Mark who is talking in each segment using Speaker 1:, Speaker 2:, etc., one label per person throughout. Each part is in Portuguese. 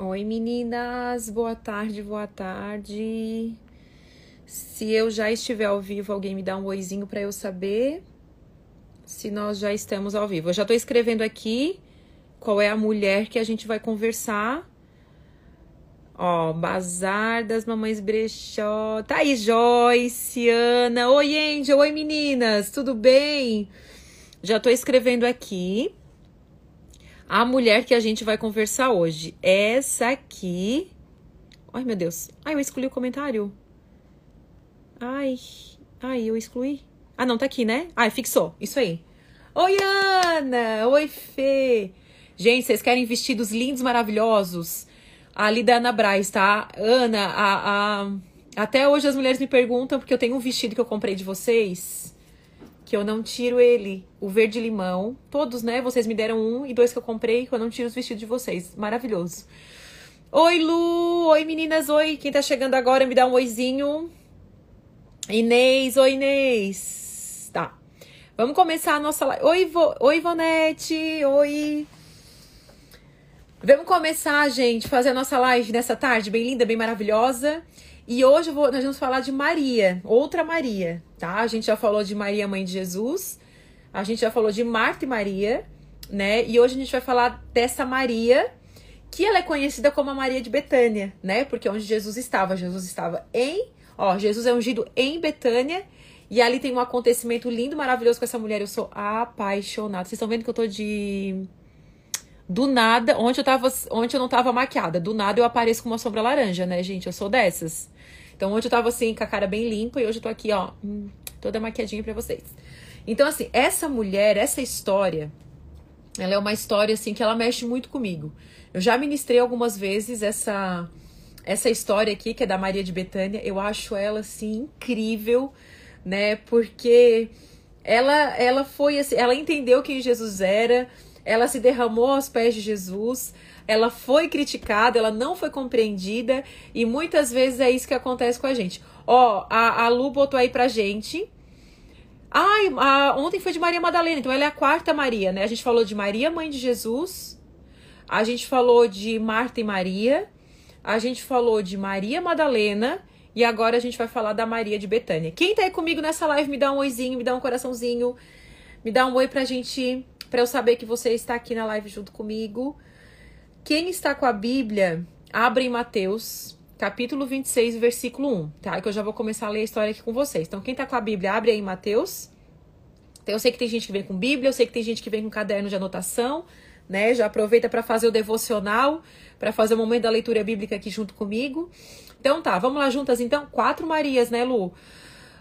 Speaker 1: Oi meninas, boa tarde, boa tarde. Se eu já estiver ao vivo, alguém me dá um oizinho para eu saber se nós já estamos ao vivo. Eu já estou escrevendo aqui qual é a mulher que a gente vai conversar. Ó, Bazar das Mamães Brechó. Tá aí, Joyce, Ana. Oi, Angel. Oi, meninas. Tudo bem? Já tô escrevendo aqui. A mulher que a gente vai conversar hoje. Essa aqui. Ai, meu Deus. Ai, eu excluí o comentário. Ai. Ai, eu excluí. Ah, não, tá aqui, né? Ai, fixou. Isso aí. Oi, Ana. Oi, Fê. Gente, vocês querem vestidos lindos, maravilhosos? Ali da Ana Braz, tá? Ana, a, a... até hoje as mulheres me perguntam, porque eu tenho um vestido que eu comprei de vocês, que eu não tiro ele, o verde limão. Todos, né? Vocês me deram um e dois que eu comprei, que eu não tiro os vestidos de vocês. Maravilhoso. Oi, Lu! Oi, meninas! Oi! Quem tá chegando agora, me dá um oizinho. Inês! Oi, Inês! Tá. Vamos começar a nossa live. Oi, Vo... Oi, Ivonete! Oi! Vamos começar, gente, fazer a nossa live nessa tarde, bem linda, bem maravilhosa. E hoje vou, nós vamos falar de Maria, outra Maria, tá? A gente já falou de Maria, mãe de Jesus, a gente já falou de Marta e Maria, né? E hoje a gente vai falar dessa Maria, que ela é conhecida como a Maria de Betânia, né? Porque onde Jesus estava, Jesus estava em, ó, Jesus é ungido em Betânia. E ali tem um acontecimento lindo, maravilhoso com essa mulher. Eu sou apaixonada. Vocês estão vendo que eu tô de do nada, ontem eu, tava, ontem eu não tava maquiada, do nada eu apareço com uma sombra laranja, né, gente? Eu sou dessas. Então ontem eu tava assim, com a cara bem limpa, e hoje eu tô aqui, ó, hum, toda maquiadinha pra vocês. Então, assim, essa mulher, essa história, ela é uma história, assim, que ela mexe muito comigo. Eu já ministrei algumas vezes essa, essa história aqui, que é da Maria de Betânia. Eu acho ela, assim, incrível, né? Porque ela, ela foi, assim, ela entendeu quem Jesus era, ela se derramou aos pés de Jesus, ela foi criticada, ela não foi compreendida e muitas vezes é isso que acontece com a gente. Ó, a, a Lu botou aí pra gente. Ai, a, ontem foi de Maria Madalena, então ela é a quarta Maria, né? A gente falou de Maria, mãe de Jesus, a gente falou de Marta e Maria, a gente falou de Maria Madalena e agora a gente vai falar da Maria de Betânia. Quem tá aí comigo nessa live, me dá um oizinho, me dá um coraçãozinho, me dá um oi pra gente para eu saber que você está aqui na live junto comigo. Quem está com a Bíblia, abre em Mateus, capítulo 26, versículo 1, tá? Que eu já vou começar a ler a história aqui com vocês. Então, quem está com a Bíblia, abre aí em Mateus. Então, eu sei que tem gente que vem com Bíblia, eu sei que tem gente que vem com caderno de anotação, né? Já aproveita para fazer o devocional, para fazer o momento da leitura bíblica aqui junto comigo. Então, tá, vamos lá juntas então. Quatro Marias, né, Lu?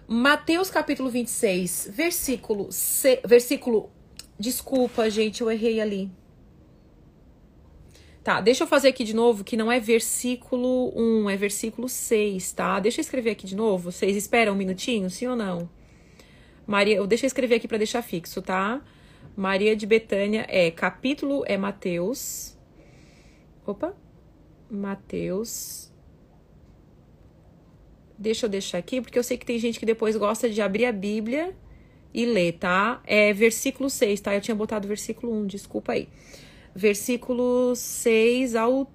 Speaker 1: Mateus capítulo 26, versículo, C, versículo Desculpa, gente, eu errei ali. Tá, deixa eu fazer aqui de novo, que não é versículo 1, é versículo 6, tá? Deixa eu escrever aqui de novo. Vocês esperam um minutinho, sim ou não? Maria, deixa eu escrever aqui para deixar fixo, tá? Maria de Betânia é capítulo é Mateus. Opa. Mateus. Deixa eu deixar aqui, porque eu sei que tem gente que depois gosta de abrir a Bíblia e ler, tá? É versículo 6, tá? Eu tinha botado versículo 1, desculpa aí. Versículo 6 ao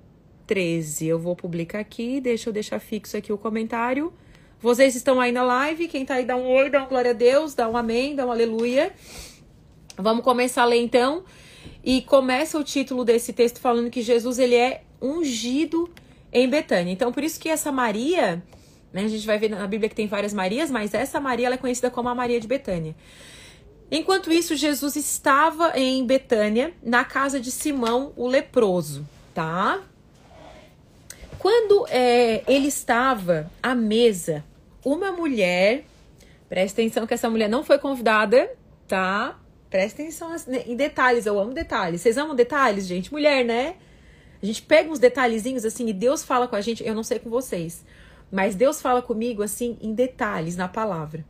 Speaker 1: 13. Eu vou publicar aqui, deixa eu deixar fixo aqui o comentário. Vocês estão aí na live, quem tá aí dá um oi, dá um glória a Deus, dá um amém, dá um aleluia. Vamos começar a ler então. E começa o título desse texto falando que Jesus ele é ungido em Betânia. Então, por isso que essa Maria, né? A gente vai ver na Bíblia que tem várias Marias, mas essa Maria ela é conhecida como a Maria de Betânia. Enquanto isso, Jesus estava em Betânia, na casa de Simão, o leproso, tá? Quando é, ele estava à mesa, uma mulher, presta atenção que essa mulher não foi convidada, tá? Presta atenção em detalhes, eu amo detalhes. Vocês amam detalhes, gente? Mulher, né? A gente pega uns detalhezinhos assim e Deus fala com a gente, eu não sei com vocês. Mas Deus fala comigo assim em detalhes na palavra.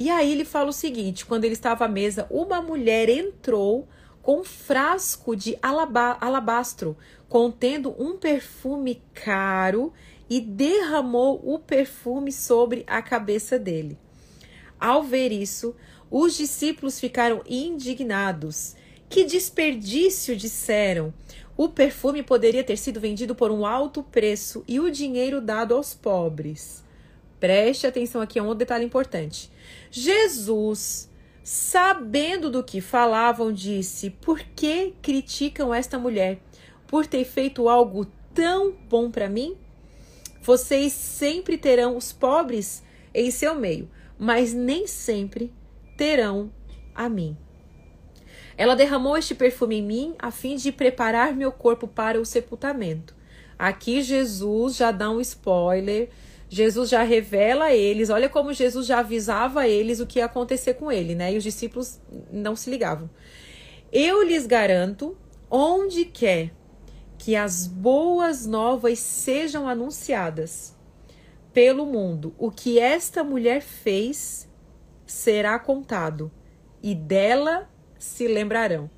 Speaker 1: E aí ele fala o seguinte: quando ele estava à mesa, uma mulher entrou com um frasco de alaba alabastro contendo um perfume caro e derramou o perfume sobre a cabeça dele. Ao ver isso, os discípulos ficaram indignados. Que desperdício, disseram. O perfume poderia ter sido vendido por um alto preço e o dinheiro dado aos pobres. Preste atenção aqui, é um detalhe importante. Jesus, sabendo do que falavam, disse: Por que criticam esta mulher? Por ter feito algo tão bom para mim? Vocês sempre terão os pobres em seu meio, mas nem sempre terão a mim. Ela derramou este perfume em mim a fim de preparar meu corpo para o sepultamento. Aqui Jesus já dá um spoiler. Jesus já revela a eles, olha como Jesus já avisava a eles o que ia acontecer com ele, né? E os discípulos não se ligavam. Eu lhes garanto, onde quer que as boas novas sejam anunciadas pelo mundo, o que esta mulher fez será contado, e dela se lembrarão.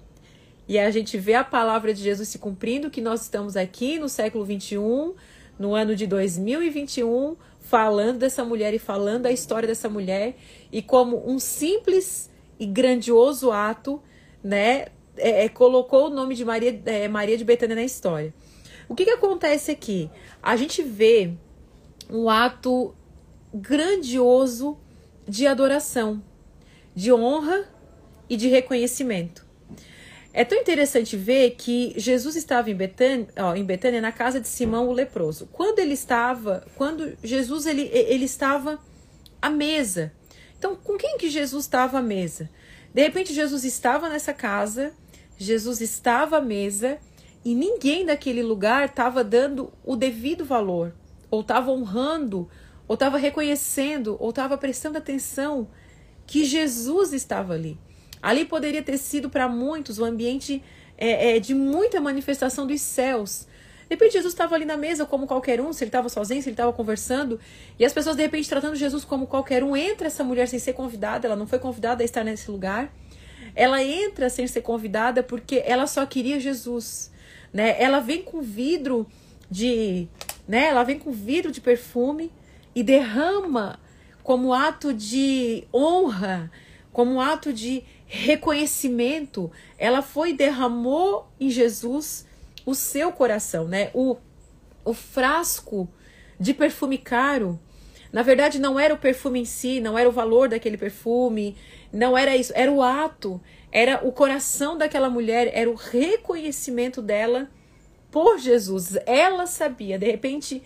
Speaker 1: E a gente vê a palavra de Jesus se cumprindo, que nós estamos aqui no século 21, no ano de 2021, falando dessa mulher e falando a história dessa mulher, e como um simples e grandioso ato, né, é, é, colocou o nome de Maria, é, Maria de Betânia na história. O que, que acontece aqui? A gente vê um ato grandioso de adoração, de honra e de reconhecimento. É tão interessante ver que Jesus estava em Betânia, ó, em Betânia na casa de Simão o leproso. Quando ele estava, quando Jesus ele, ele estava à mesa. Então, com quem que Jesus estava à mesa? De repente Jesus estava nessa casa Jesus estava à mesa e ninguém daquele lugar estava dando o devido valor, ou estava honrando, ou estava reconhecendo, ou estava prestando atenção que Jesus estava ali. Ali poderia ter sido para muitos um ambiente é, é, de muita manifestação dos céus. De repente, Jesus estava ali na mesa como qualquer um, se ele estava sozinho, se ele estava conversando, e as pessoas, de repente, tratando Jesus como qualquer um. Entra essa mulher sem ser convidada, ela não foi convidada a estar nesse lugar. Ela entra sem ser convidada porque ela só queria Jesus, né? Ela vem com vidro de, né? Ela vem com vidro de perfume e derrama como ato de honra, como ato de reconhecimento. Ela foi derramou em Jesus o seu coração, né? O, o frasco de perfume caro. Na verdade, não era o perfume em si, não era o valor daquele perfume, não era isso, era o ato, era o coração daquela mulher, era o reconhecimento dela por Jesus. Ela sabia, de repente,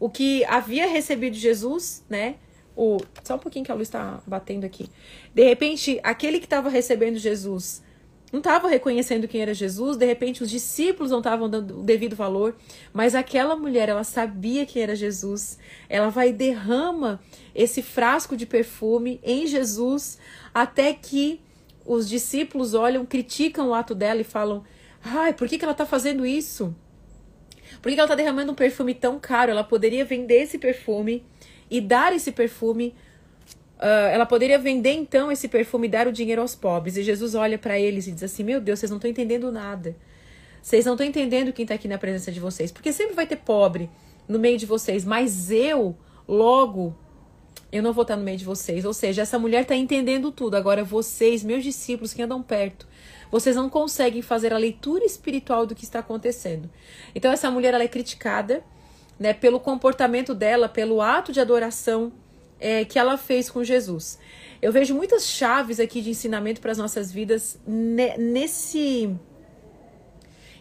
Speaker 1: o que havia recebido de Jesus, né? O, só um pouquinho que a luz está batendo aqui. De repente, aquele que estava recebendo Jesus não estava reconhecendo quem era Jesus, de repente os discípulos não estavam dando o devido valor, mas aquela mulher, ela sabia que era Jesus. Ela vai e derrama esse frasco de perfume em Jesus, até que os discípulos olham, criticam o ato dela e falam: ai, por que, que ela está fazendo isso? Por que ela está derramando um perfume tão caro? Ela poderia vender esse perfume e dar esse perfume. Uh, ela poderia vender então esse perfume e dar o dinheiro aos pobres. E Jesus olha para eles e diz assim: Meu Deus, vocês não estão entendendo nada. Vocês não estão entendendo quem está aqui na presença de vocês. Porque sempre vai ter pobre no meio de vocês. Mas eu, logo, eu não vou estar no meio de vocês. Ou seja, essa mulher está entendendo tudo. Agora, vocês, meus discípulos que andam perto, vocês não conseguem fazer a leitura espiritual do que está acontecendo. Então, essa mulher ela é criticada né, pelo comportamento dela, pelo ato de adoração é, que ela fez com Jesus. Eu vejo muitas chaves aqui de ensinamento para as nossas vidas nesse.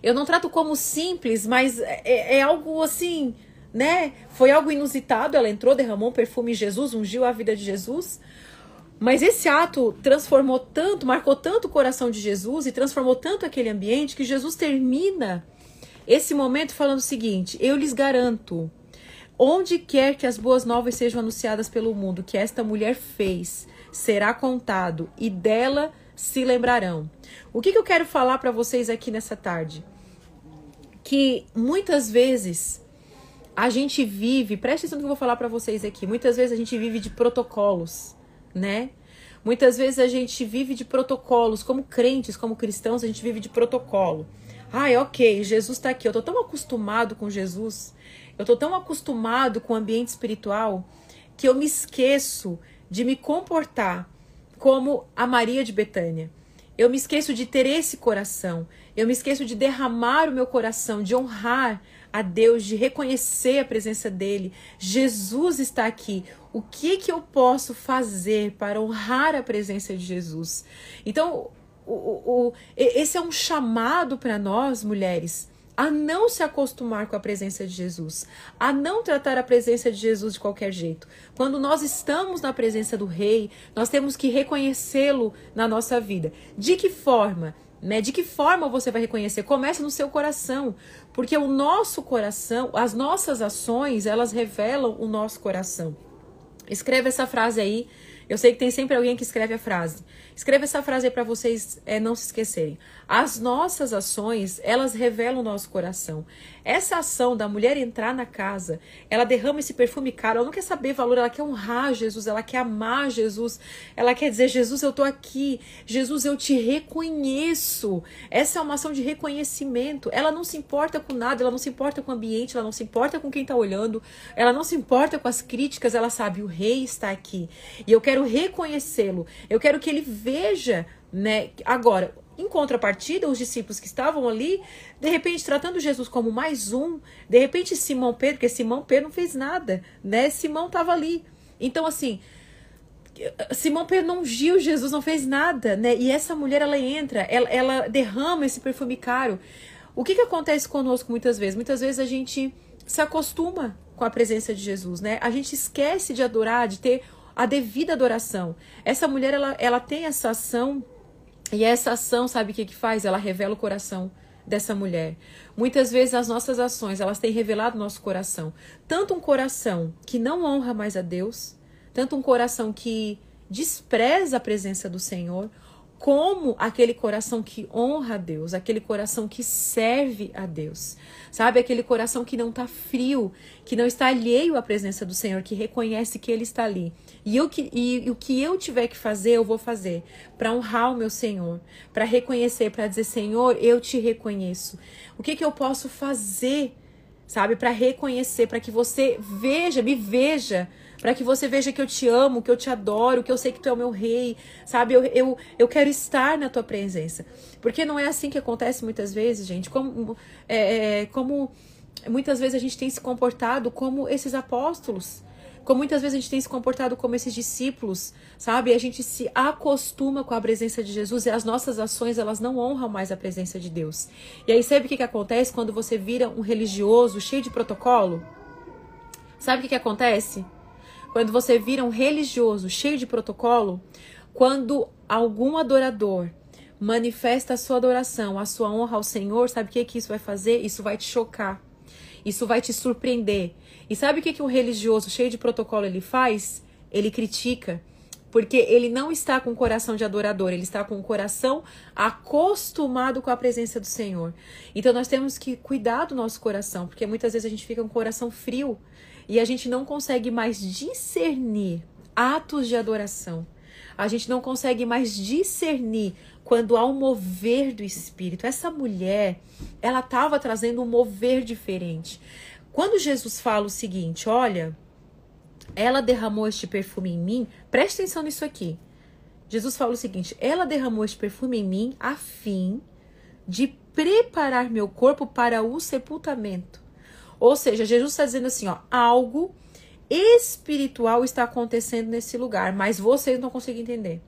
Speaker 1: Eu não trato como simples, mas é, é algo assim né? Foi algo inusitado. Ela entrou, derramou um perfume em Jesus, ungiu a vida de Jesus. Mas esse ato transformou tanto, marcou tanto o coração de Jesus e transformou tanto aquele ambiente que Jesus termina esse momento falando o seguinte: Eu lhes garanto, onde quer que as boas novas sejam anunciadas pelo mundo, que esta mulher fez, será contado e dela se lembrarão. O que, que eu quero falar para vocês aqui nessa tarde? Que muitas vezes a gente vive, preste atenção no que eu vou falar para vocês aqui. Muitas vezes a gente vive de protocolos, né? Muitas vezes a gente vive de protocolos, como crentes, como cristãos, a gente vive de protocolo. Ai, ok, Jesus está aqui. Eu tô tão acostumado com Jesus, eu tô tão acostumado com o ambiente espiritual que eu me esqueço de me comportar como a Maria de Betânia. Eu me esqueço de ter esse coração. Eu me esqueço de derramar o meu coração, de honrar a Deus, de reconhecer a presença dele. Jesus está aqui. O que que eu posso fazer para honrar a presença de Jesus? Então, o, o, esse é um chamado para nós, mulheres, a não se acostumar com a presença de Jesus, a não tratar a presença de Jesus de qualquer jeito. Quando nós estamos na presença do Rei, nós temos que reconhecê-lo na nossa vida. De que forma? Né? De que forma você vai reconhecer? Começa no seu coração, porque o nosso coração, as nossas ações, elas revelam o nosso coração. Escreva essa frase aí. Eu sei que tem sempre alguém que escreve a frase. Escreva essa frase para vocês é, não se esquecerem. As nossas ações, elas revelam o nosso coração. Essa ação da mulher entrar na casa, ela derrama esse perfume caro, ela não quer saber valor, ela quer honrar Jesus, ela quer amar Jesus, ela quer dizer: Jesus, eu tô aqui, Jesus, eu te reconheço. Essa é uma ação de reconhecimento. Ela não se importa com nada, ela não se importa com o ambiente, ela não se importa com quem tá olhando, ela não se importa com as críticas, ela sabe: o rei está aqui e eu quero reconhecê-lo, eu quero que ele veja, né? Agora, em contrapartida, os discípulos que estavam ali, de repente tratando Jesus como mais um, de repente Simão Pedro, porque Simão Pedro não fez nada, né? Simão estava ali. Então, assim, Simão Pedro não ungiu Jesus, não fez nada, né? E essa mulher, ela entra, ela, ela derrama esse perfume caro. O que, que acontece conosco muitas vezes? Muitas vezes a gente se acostuma com a presença de Jesus, né? A gente esquece de adorar, de ter a devida adoração. Essa mulher, ela, ela tem essa ação e essa ação, sabe o que, que faz? Ela revela o coração dessa mulher. Muitas vezes as nossas ações, elas têm revelado nosso coração. Tanto um coração que não honra mais a Deus, tanto um coração que despreza a presença do Senhor, como aquele coração que honra a Deus, aquele coração que serve a Deus. Sabe, aquele coração que não está frio, que não está alheio à presença do Senhor, que reconhece que Ele está ali. E, eu, e, e o que eu tiver que fazer, eu vou fazer para honrar o meu Senhor, para reconhecer, para dizer: Senhor, eu te reconheço. O que, que eu posso fazer, sabe, para reconhecer, para que você veja, me veja para que você veja que eu te amo, que eu te adoro, que eu sei que tu é o meu rei, sabe? Eu, eu, eu quero estar na tua presença. Porque não é assim que acontece muitas vezes, gente. Como, é, é como muitas vezes a gente tem se comportado como esses apóstolos. Como muitas vezes a gente tem se comportado como esses discípulos, sabe? A gente se acostuma com a presença de Jesus e as nossas ações, elas não honram mais a presença de Deus. E aí, sabe o que, que acontece quando você vira um religioso cheio de protocolo? Sabe o que, que acontece? Quando você vira um religioso cheio de protocolo, quando algum adorador manifesta a sua adoração, a sua honra ao Senhor, sabe o que, que isso vai fazer? Isso vai te chocar. Isso vai te surpreender. E sabe o que, que um religioso cheio de protocolo ele faz? Ele critica. Porque ele não está com o coração de adorador, ele está com o coração acostumado com a presença do Senhor. Então nós temos que cuidar do nosso coração, porque muitas vezes a gente fica com o coração frio e a gente não consegue mais discernir atos de adoração. A gente não consegue mais discernir quando há um mover do espírito. Essa mulher, ela estava trazendo um mover diferente. Quando Jesus fala o seguinte, olha, ela derramou este perfume em mim, preste atenção nisso aqui. Jesus fala o seguinte: ela derramou este perfume em mim a fim de preparar meu corpo para o sepultamento. Ou seja, Jesus está dizendo assim, ó, algo espiritual está acontecendo nesse lugar, mas vocês não conseguem entender.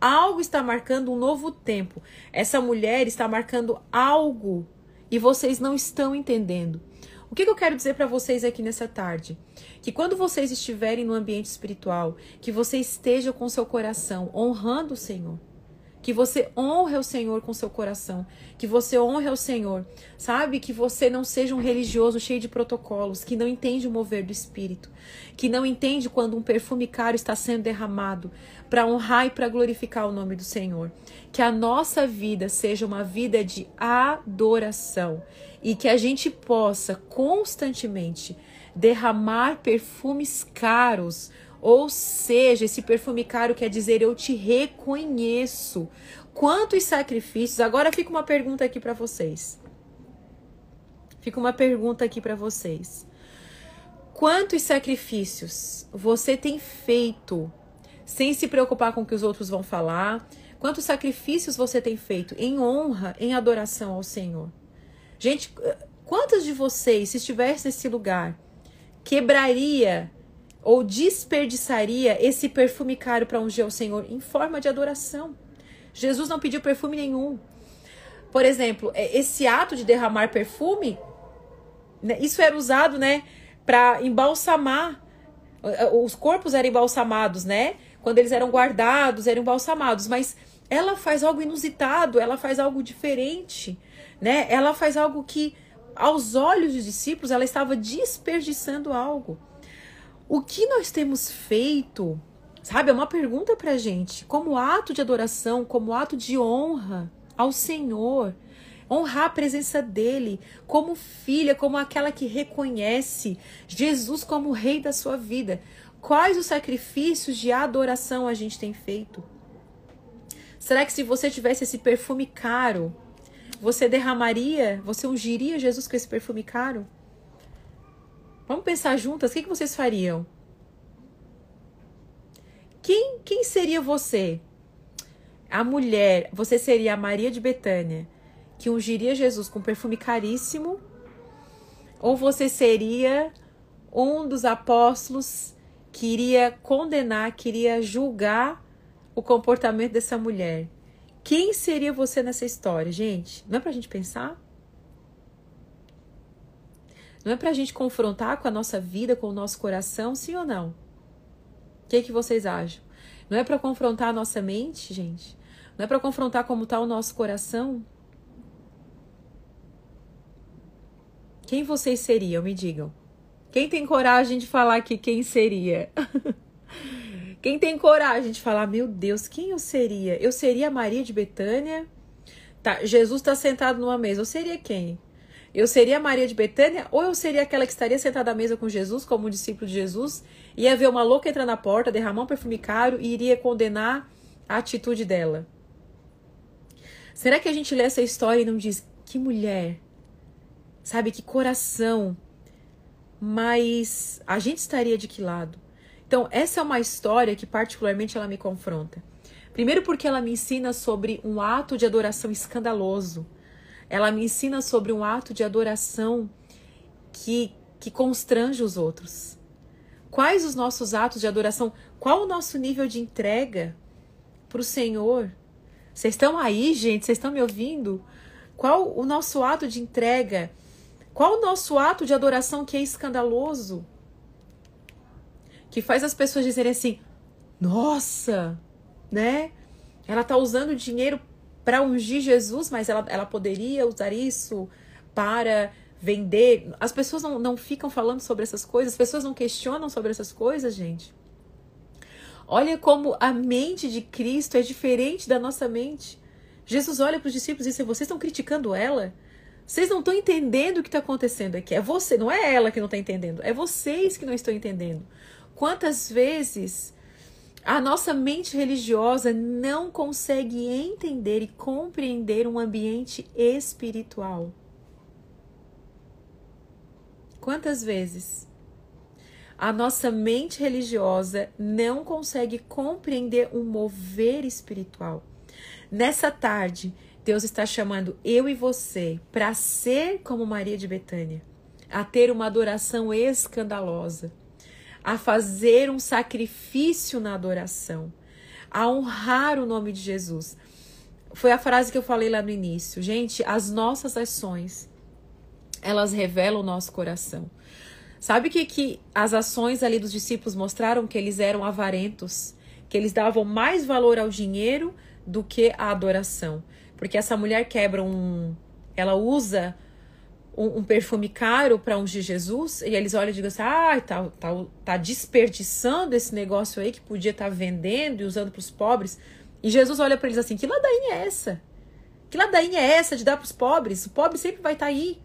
Speaker 1: Algo está marcando um novo tempo. Essa mulher está marcando algo e vocês não estão entendendo. O que, que eu quero dizer para vocês aqui nessa tarde? Que quando vocês estiverem no ambiente espiritual, que você esteja com seu coração honrando o Senhor que você honre o Senhor com seu coração, que você honre o Senhor, sabe? Que você não seja um religioso cheio de protocolos, que não entende o mover do Espírito, que não entende quando um perfume caro está sendo derramado para honrar e para glorificar o nome do Senhor. Que a nossa vida seja uma vida de adoração e que a gente possa constantemente derramar perfumes caros ou seja, esse perfume caro quer dizer eu te reconheço. Quantos sacrifícios? Agora fica uma pergunta aqui para vocês. Fica uma pergunta aqui para vocês. Quantos sacrifícios você tem feito sem se preocupar com o que os outros vão falar, Quantos sacrifícios você tem feito em honra, em adoração ao Senhor? Gente, quantos de vocês, se estivesse nesse lugar, quebraria ou desperdiçaria esse perfume caro para ungir ao Senhor em forma de adoração? Jesus não pediu perfume nenhum. Por exemplo, é, esse ato de derramar perfume, né, isso era usado, né, para embalsamar. Os corpos eram embalsamados, né? Quando eles eram guardados, eram embalsamados, mas ela faz algo inusitado, ela faz algo diferente, né? Ela faz algo que aos olhos dos discípulos ela estava desperdiçando algo. O que nós temos feito, sabe? É uma pergunta pra gente, como ato de adoração, como ato de honra ao Senhor, honrar a presença dele, como filha, como aquela que reconhece Jesus como rei da sua vida. Quais os sacrifícios de adoração a gente tem feito? Será que se você tivesse esse perfume caro, você derramaria, você ungiria Jesus com esse perfume caro? Vamos pensar juntas, o que, que vocês fariam? Quem, quem seria você? A mulher, você seria a Maria de Betânia, que ungiria Jesus com perfume caríssimo? Ou você seria um dos apóstolos que iria condenar, queria julgar o comportamento dessa mulher? Quem seria você nessa história, gente? Não é pra gente pensar? Não é pra gente confrontar com a nossa vida, com o nosso coração, sim ou não? O que, que vocês acham? Não é para confrontar a nossa mente, gente? Não é para confrontar como está o nosso coração? Quem vocês seriam? Me digam. Quem tem coragem de falar aqui quem seria? quem tem coragem de falar, meu Deus, quem eu seria? Eu seria Maria de Betânia? Tá, Jesus está sentado numa mesa. Eu seria quem? Eu seria Maria de Betânia ou eu seria aquela que estaria sentada à mesa com Jesus, como um discípulo de Jesus, ia ver uma louca entrar na porta, derramar um perfume caro e iria condenar a atitude dela? Será que a gente lê essa história e não diz que mulher, sabe, que coração, mas a gente estaria de que lado? Então, essa é uma história que particularmente ela me confronta. Primeiro porque ela me ensina sobre um ato de adoração escandaloso. Ela me ensina sobre um ato de adoração que que constrange os outros. Quais os nossos atos de adoração? Qual o nosso nível de entrega para o Senhor? Vocês estão aí, gente? Vocês estão me ouvindo? Qual o nosso ato de entrega? Qual o nosso ato de adoração que é escandaloso? Que faz as pessoas dizerem assim: nossa, né? Ela está usando dinheiro para ungir Jesus, mas ela, ela poderia usar isso para vender. As pessoas não, não ficam falando sobre essas coisas, as pessoas não questionam sobre essas coisas, gente. Olha como a mente de Cristo é diferente da nossa mente. Jesus olha para os discípulos e diz: Vocês estão criticando ela? Vocês não estão entendendo o que está acontecendo aqui. É você, não é ela que não está entendendo. É vocês que não estão entendendo. Quantas vezes a nossa mente religiosa não consegue entender e compreender um ambiente espiritual? Quantas vezes? A nossa mente religiosa não consegue compreender um mover espiritual. Nessa tarde, Deus está chamando eu e você para ser como Maria de Betânia, a ter uma adoração escandalosa, a fazer um sacrifício na adoração, a honrar o nome de Jesus. Foi a frase que eu falei lá no início. Gente, as nossas ações, elas revelam o nosso coração. Sabe que, que as ações ali dos discípulos mostraram que eles eram avarentos, que eles davam mais valor ao dinheiro do que à adoração. Porque essa mulher quebra um. Ela usa um, um perfume caro para ungir Jesus, e eles olham e dizem assim: ah, tá, tá, tá desperdiçando esse negócio aí que podia estar tá vendendo e usando para os pobres. E Jesus olha para eles assim: que ladainha é essa? Que ladainha é essa de dar para os pobres? O pobre sempre vai estar tá aí.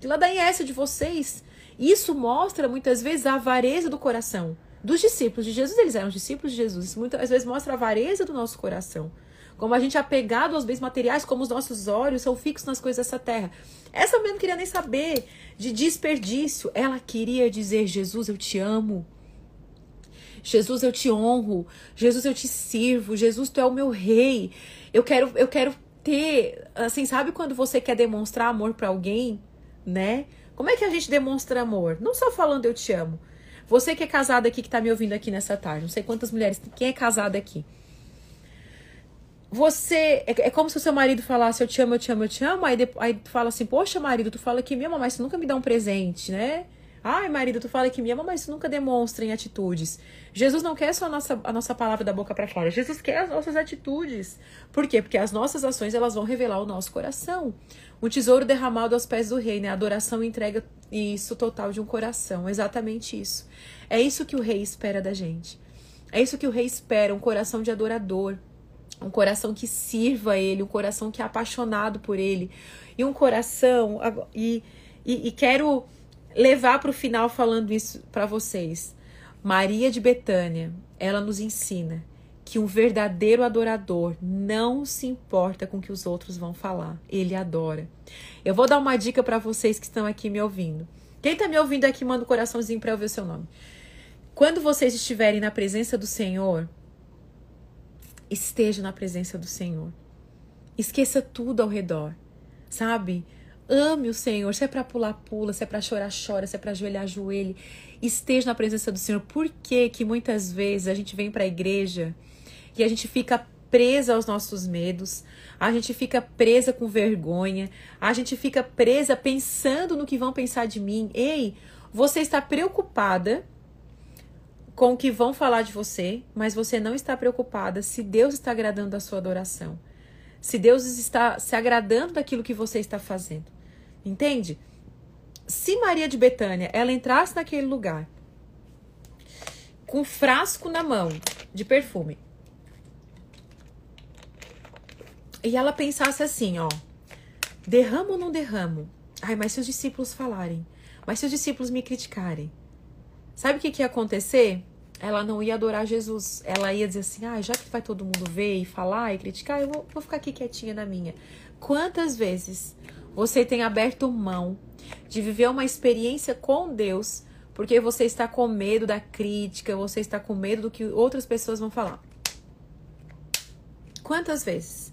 Speaker 1: Que ladainha é essa de vocês? Isso mostra muitas vezes a avareza do coração dos discípulos de Jesus. Eles eram discípulos de Jesus. Isso muitas vezes mostra a avareza do nosso coração. Como a gente é apegado aos bens materiais, como os nossos olhos são fixos nas coisas dessa terra. Essa mulher não queria nem saber de desperdício. Ela queria dizer: Jesus, eu te amo. Jesus, eu te honro. Jesus, eu te sirvo. Jesus, tu é o meu rei. Eu quero, eu quero ter, assim, sabe quando você quer demonstrar amor para alguém, né? Como é que a gente demonstra amor? Não só falando eu te amo. Você que é casada aqui, que tá me ouvindo aqui nessa tarde, não sei quantas mulheres, quem é casada aqui? Você. É, é, como se o seu marido falasse eu te amo, eu te amo, eu te amo. Aí, aí tu fala assim, poxa, marido, tu fala que me ama, mas tu nunca me dá um presente, né? Ai, marido, tu fala que me ama, mas tu nunca demonstra em atitudes. Jesus não quer só a nossa, a nossa palavra da boca para fora. Jesus quer as nossas atitudes. Por quê? Porque as nossas ações elas vão revelar o nosso coração. Um tesouro derramado aos pés do rei, né? Adoração entrega isso total de um coração. Exatamente isso. É isso que o rei espera da gente. É isso que o rei espera, um coração de adorador um coração que sirva a Ele, um coração que é apaixonado por Ele, e um coração. E, e, e quero levar para o final falando isso para vocês. Maria de Betânia, ela nos ensina que um verdadeiro adorador não se importa com o que os outros vão falar, ele adora. Eu vou dar uma dica para vocês que estão aqui me ouvindo. Quem está me ouvindo aqui, manda um coraçãozinho para eu ver o seu nome. Quando vocês estiverem na presença do Senhor, esteja na presença do Senhor. Esqueça tudo ao redor, sabe? Ame o Senhor. Se é para pular, pula. Se é para chorar, chora. Se é para ajoelhar, ajoelhe. Esteja na presença do Senhor. Por que que muitas vezes a gente vem para a igreja e a gente fica presa aos nossos medos, a gente fica presa com vergonha, a gente fica presa pensando no que vão pensar de mim. Ei, você está preocupada com o que vão falar de você, mas você não está preocupada se Deus está agradando a sua adoração. Se Deus está se agradando daquilo que você está fazendo. Entende? Se Maria de Betânia, ela entrasse naquele lugar com um frasco na mão de perfume, e ela pensasse assim, ó, derramo ou não derramo? Ai, mas se os discípulos falarem, mas se os discípulos me criticarem, Sabe o que, que ia acontecer? Ela não ia adorar Jesus. Ela ia dizer assim: ah, já que vai todo mundo ver e falar e criticar, eu vou, vou ficar aqui quietinha na minha. Quantas vezes você tem aberto mão de viver uma experiência com Deus porque você está com medo da crítica, você está com medo do que outras pessoas vão falar? Quantas vezes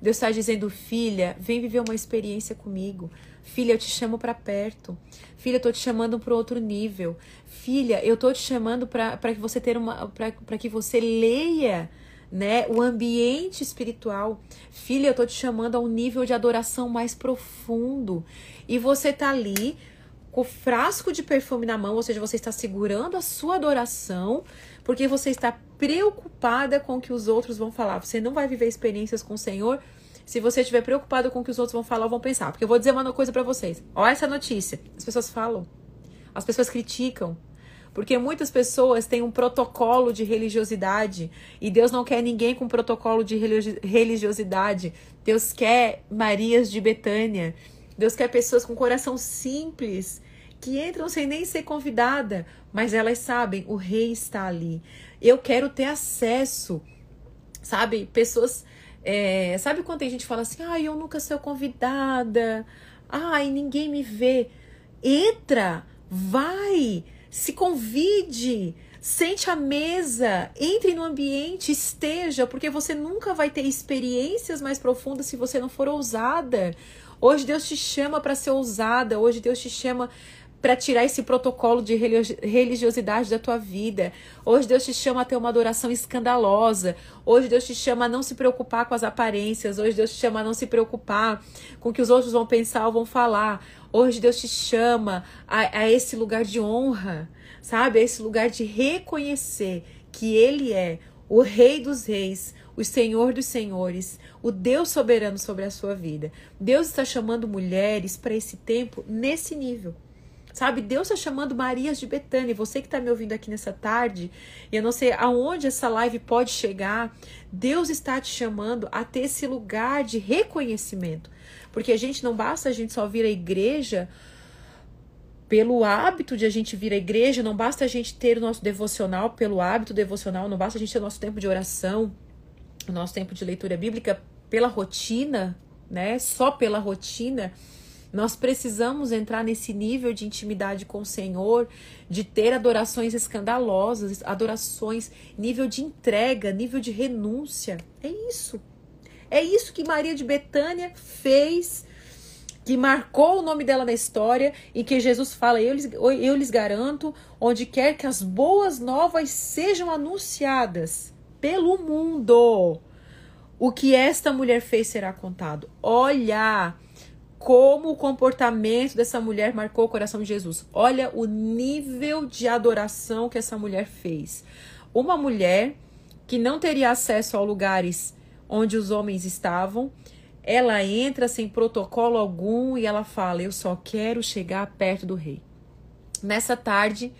Speaker 1: Deus está dizendo, filha, vem viver uma experiência comigo. Filha, eu te chamo para perto. Filha, eu tô te chamando para outro nível. Filha, eu tô te chamando para que você ter uma para que você leia, né, o ambiente espiritual. Filha, eu tô te chamando a um nível de adoração mais profundo. E você tá ali com o frasco de perfume na mão, ou seja, você está segurando a sua adoração, porque você está preocupada com o que os outros vão falar. Você não vai viver experiências com o Senhor se você estiver preocupado com o que os outros vão falar ou vão pensar. Porque eu vou dizer uma coisa para vocês. Olha essa notícia. As pessoas falam. As pessoas criticam. Porque muitas pessoas têm um protocolo de religiosidade e Deus não quer ninguém com protocolo de religiosidade. Deus quer Marias de Betânia. Deus quer pessoas com coração simples que entram sem nem ser convidada, mas elas sabem, o rei está ali. Eu quero ter acesso. Sabe? Pessoas é, sabe quando tem gente que fala assim, ai, eu nunca sou convidada, ai, ninguém me vê. Entra, vai, se convide, sente à mesa, entre no ambiente, esteja, porque você nunca vai ter experiências mais profundas se você não for ousada. Hoje Deus te chama para ser ousada, hoje Deus te chama para tirar esse protocolo de religiosidade da tua vida. Hoje Deus te chama a ter uma adoração escandalosa. Hoje Deus te chama a não se preocupar com as aparências. Hoje Deus te chama a não se preocupar com o que os outros vão pensar ou vão falar. Hoje Deus te chama a, a esse lugar de honra, sabe? A esse lugar de reconhecer que Ele é o Rei dos Reis, o Senhor dos Senhores, o Deus soberano sobre a sua vida. Deus está chamando mulheres para esse tempo nesse nível. Sabe, Deus está chamando Marias de Betânia. Você que está me ouvindo aqui nessa tarde, e eu não sei aonde essa live pode chegar, Deus está te chamando a ter esse lugar de reconhecimento. Porque a gente não basta a gente só vir à igreja pelo hábito de a gente vir à igreja, não basta a gente ter o nosso devocional pelo hábito devocional, não basta a gente ter o nosso tempo de oração, o nosso tempo de leitura bíblica pela rotina, né? Só pela rotina Nós precisamos entrar nesse nível de intimidade com o Senhor, de ter adorações escandalosas, adorações, nível de entrega, nível de renúncia. É isso. É isso que Maria de Betânia fez, que marcou o nome dela na história e que Jesus fala: eu lhes, eu lhes garanto, onde quer que as boas novas sejam anunciadas pelo mundo, o que esta mulher fez será contado. Olha como o comportamento dessa mulher marcou o coração de Jesus. Olha o nível de adoração que essa mulher fez. Uma mulher que não teria acesso a lugares onde os homens estavam, ela entra sem protocolo algum e ela fala: Eu só quero chegar perto do rei. Nessa tarde,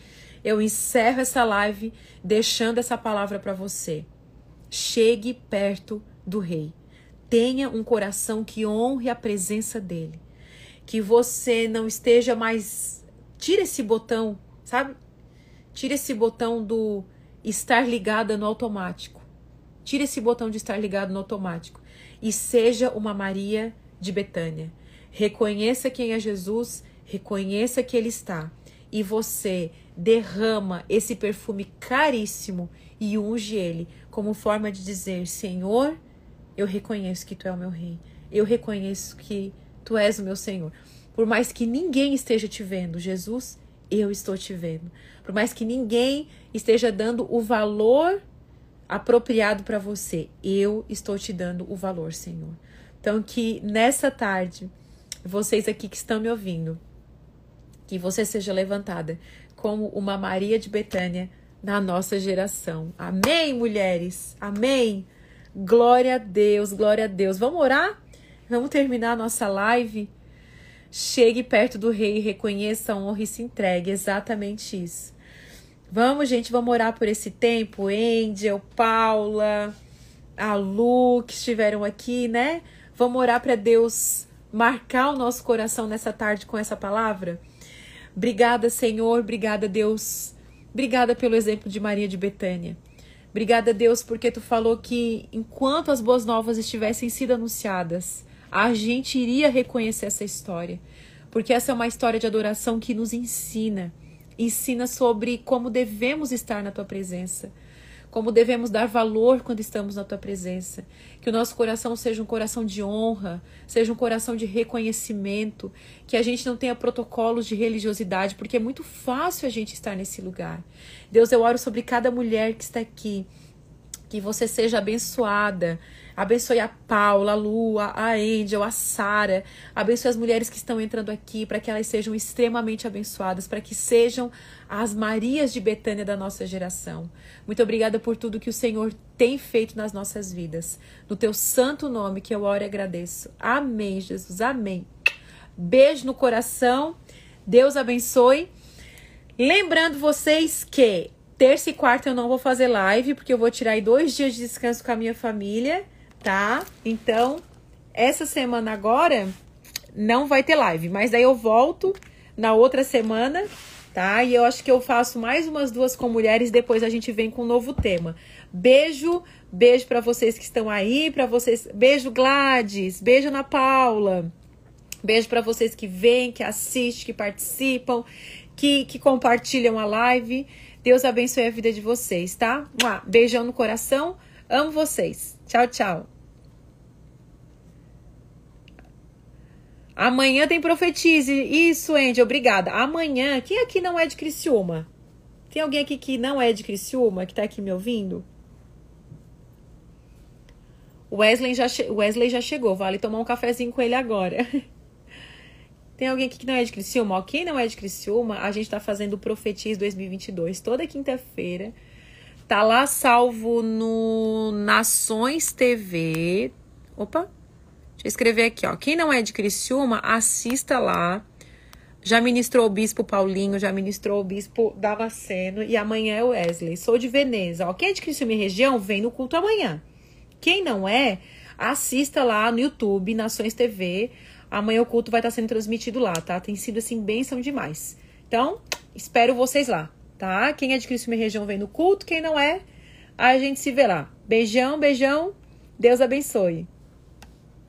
Speaker 1: eu encerro essa live deixando essa palavra para você. Chegue perto do rei. Tenha um coração que honre a presença dele. Que você não esteja mais. Tira esse botão, sabe? Tira esse botão do estar ligada no automático. Tira esse botão de estar ligado no automático. E seja uma Maria de Betânia. Reconheça quem é Jesus, reconheça que ele está. E você derrama esse perfume caríssimo e unge ele como forma de dizer: Senhor, eu reconheço que tu é o meu rei. Eu reconheço que tu és o meu Senhor. Por mais que ninguém esteja te vendo, Jesus, eu estou te vendo. Por mais que ninguém esteja dando o valor apropriado para você, eu estou te dando o valor, Senhor. Então, que nessa tarde, vocês aqui que estão me ouvindo, que você seja levantada como uma Maria de Betânia na nossa geração. Amém, mulheres? Amém. Glória a Deus, glória a Deus. Vamos orar? Vamos terminar a nossa live? Chegue perto do rei, reconheça a honra e se entregue. Exatamente isso. Vamos, gente, vamos orar por esse tempo. Angel, Paula, a Lu, que estiveram aqui, né? Vamos orar para Deus marcar o nosso coração nessa tarde com essa palavra? Obrigada, Senhor. Obrigada, Deus. Obrigada pelo exemplo de Maria de Betânia. Obrigada, Deus, porque tu falou que enquanto as boas novas estivessem sido anunciadas, a gente iria reconhecer essa história. Porque essa é uma história de adoração que nos ensina. Ensina sobre como devemos estar na tua presença como devemos dar valor quando estamos na tua presença. Que o nosso coração seja um coração de honra, seja um coração de reconhecimento, que a gente não tenha protocolos de religiosidade, porque é muito fácil a gente estar nesse lugar. Deus, eu oro sobre cada mulher que está aqui, que você seja abençoada Abençoe a Paula, a Lu, a Angel, a Sara. Abençoe as mulheres que estão entrando aqui para que elas sejam extremamente abençoadas, para que sejam as Marias de Betânia da nossa geração. Muito obrigada por tudo que o Senhor tem feito nas nossas vidas. No teu santo nome que eu oro e agradeço. Amém, Jesus. Amém. Beijo no coração. Deus abençoe. Lembrando vocês que terça e quarta eu não vou fazer live, porque eu vou tirar aí dois dias de descanso com a minha família tá? Então, essa semana agora não vai ter live, mas daí eu volto na outra semana, tá? E eu acho que eu faço mais umas duas com mulheres, depois a gente vem com um novo tema. Beijo, beijo para vocês que estão aí, para vocês, beijo Gladys, beijo Ana Paula. Beijo para vocês que vêm, que assistem, que participam, que, que compartilham a live. Deus abençoe a vida de vocês, tá? Beijão no coração. Amo vocês. Tchau, tchau. Amanhã tem profetize. Isso, Andy, obrigada. Amanhã, quem aqui não é de Criciúma? Tem alguém aqui que não é de Criciúma, que tá aqui me ouvindo? Wesley já, Wesley já chegou, vale tomar um cafezinho com ele agora. Tem alguém aqui que não é de Criciúma? Quem não é de Criciúma, a gente tá fazendo o Profetiz 2022 toda quinta-feira. Tá lá salvo no Nações TV. Opa, deixa eu escrever aqui, ó. Quem não é de Criciúma, assista lá. Já ministrou o Bispo Paulinho, já ministrou o Bispo Damasceno e amanhã é o Wesley. Sou de Veneza. Ó. Quem é de Criciúma e região, vem no culto amanhã. Quem não é, assista lá no YouTube, Nações TV. Amanhã o culto vai estar sendo transmitido lá, tá? Tem sido assim bênção demais. Então, espero vocês lá tá? Quem é de Cristo minha região vem no culto, quem não é, a gente se vê lá. Beijão, beijão. Deus abençoe.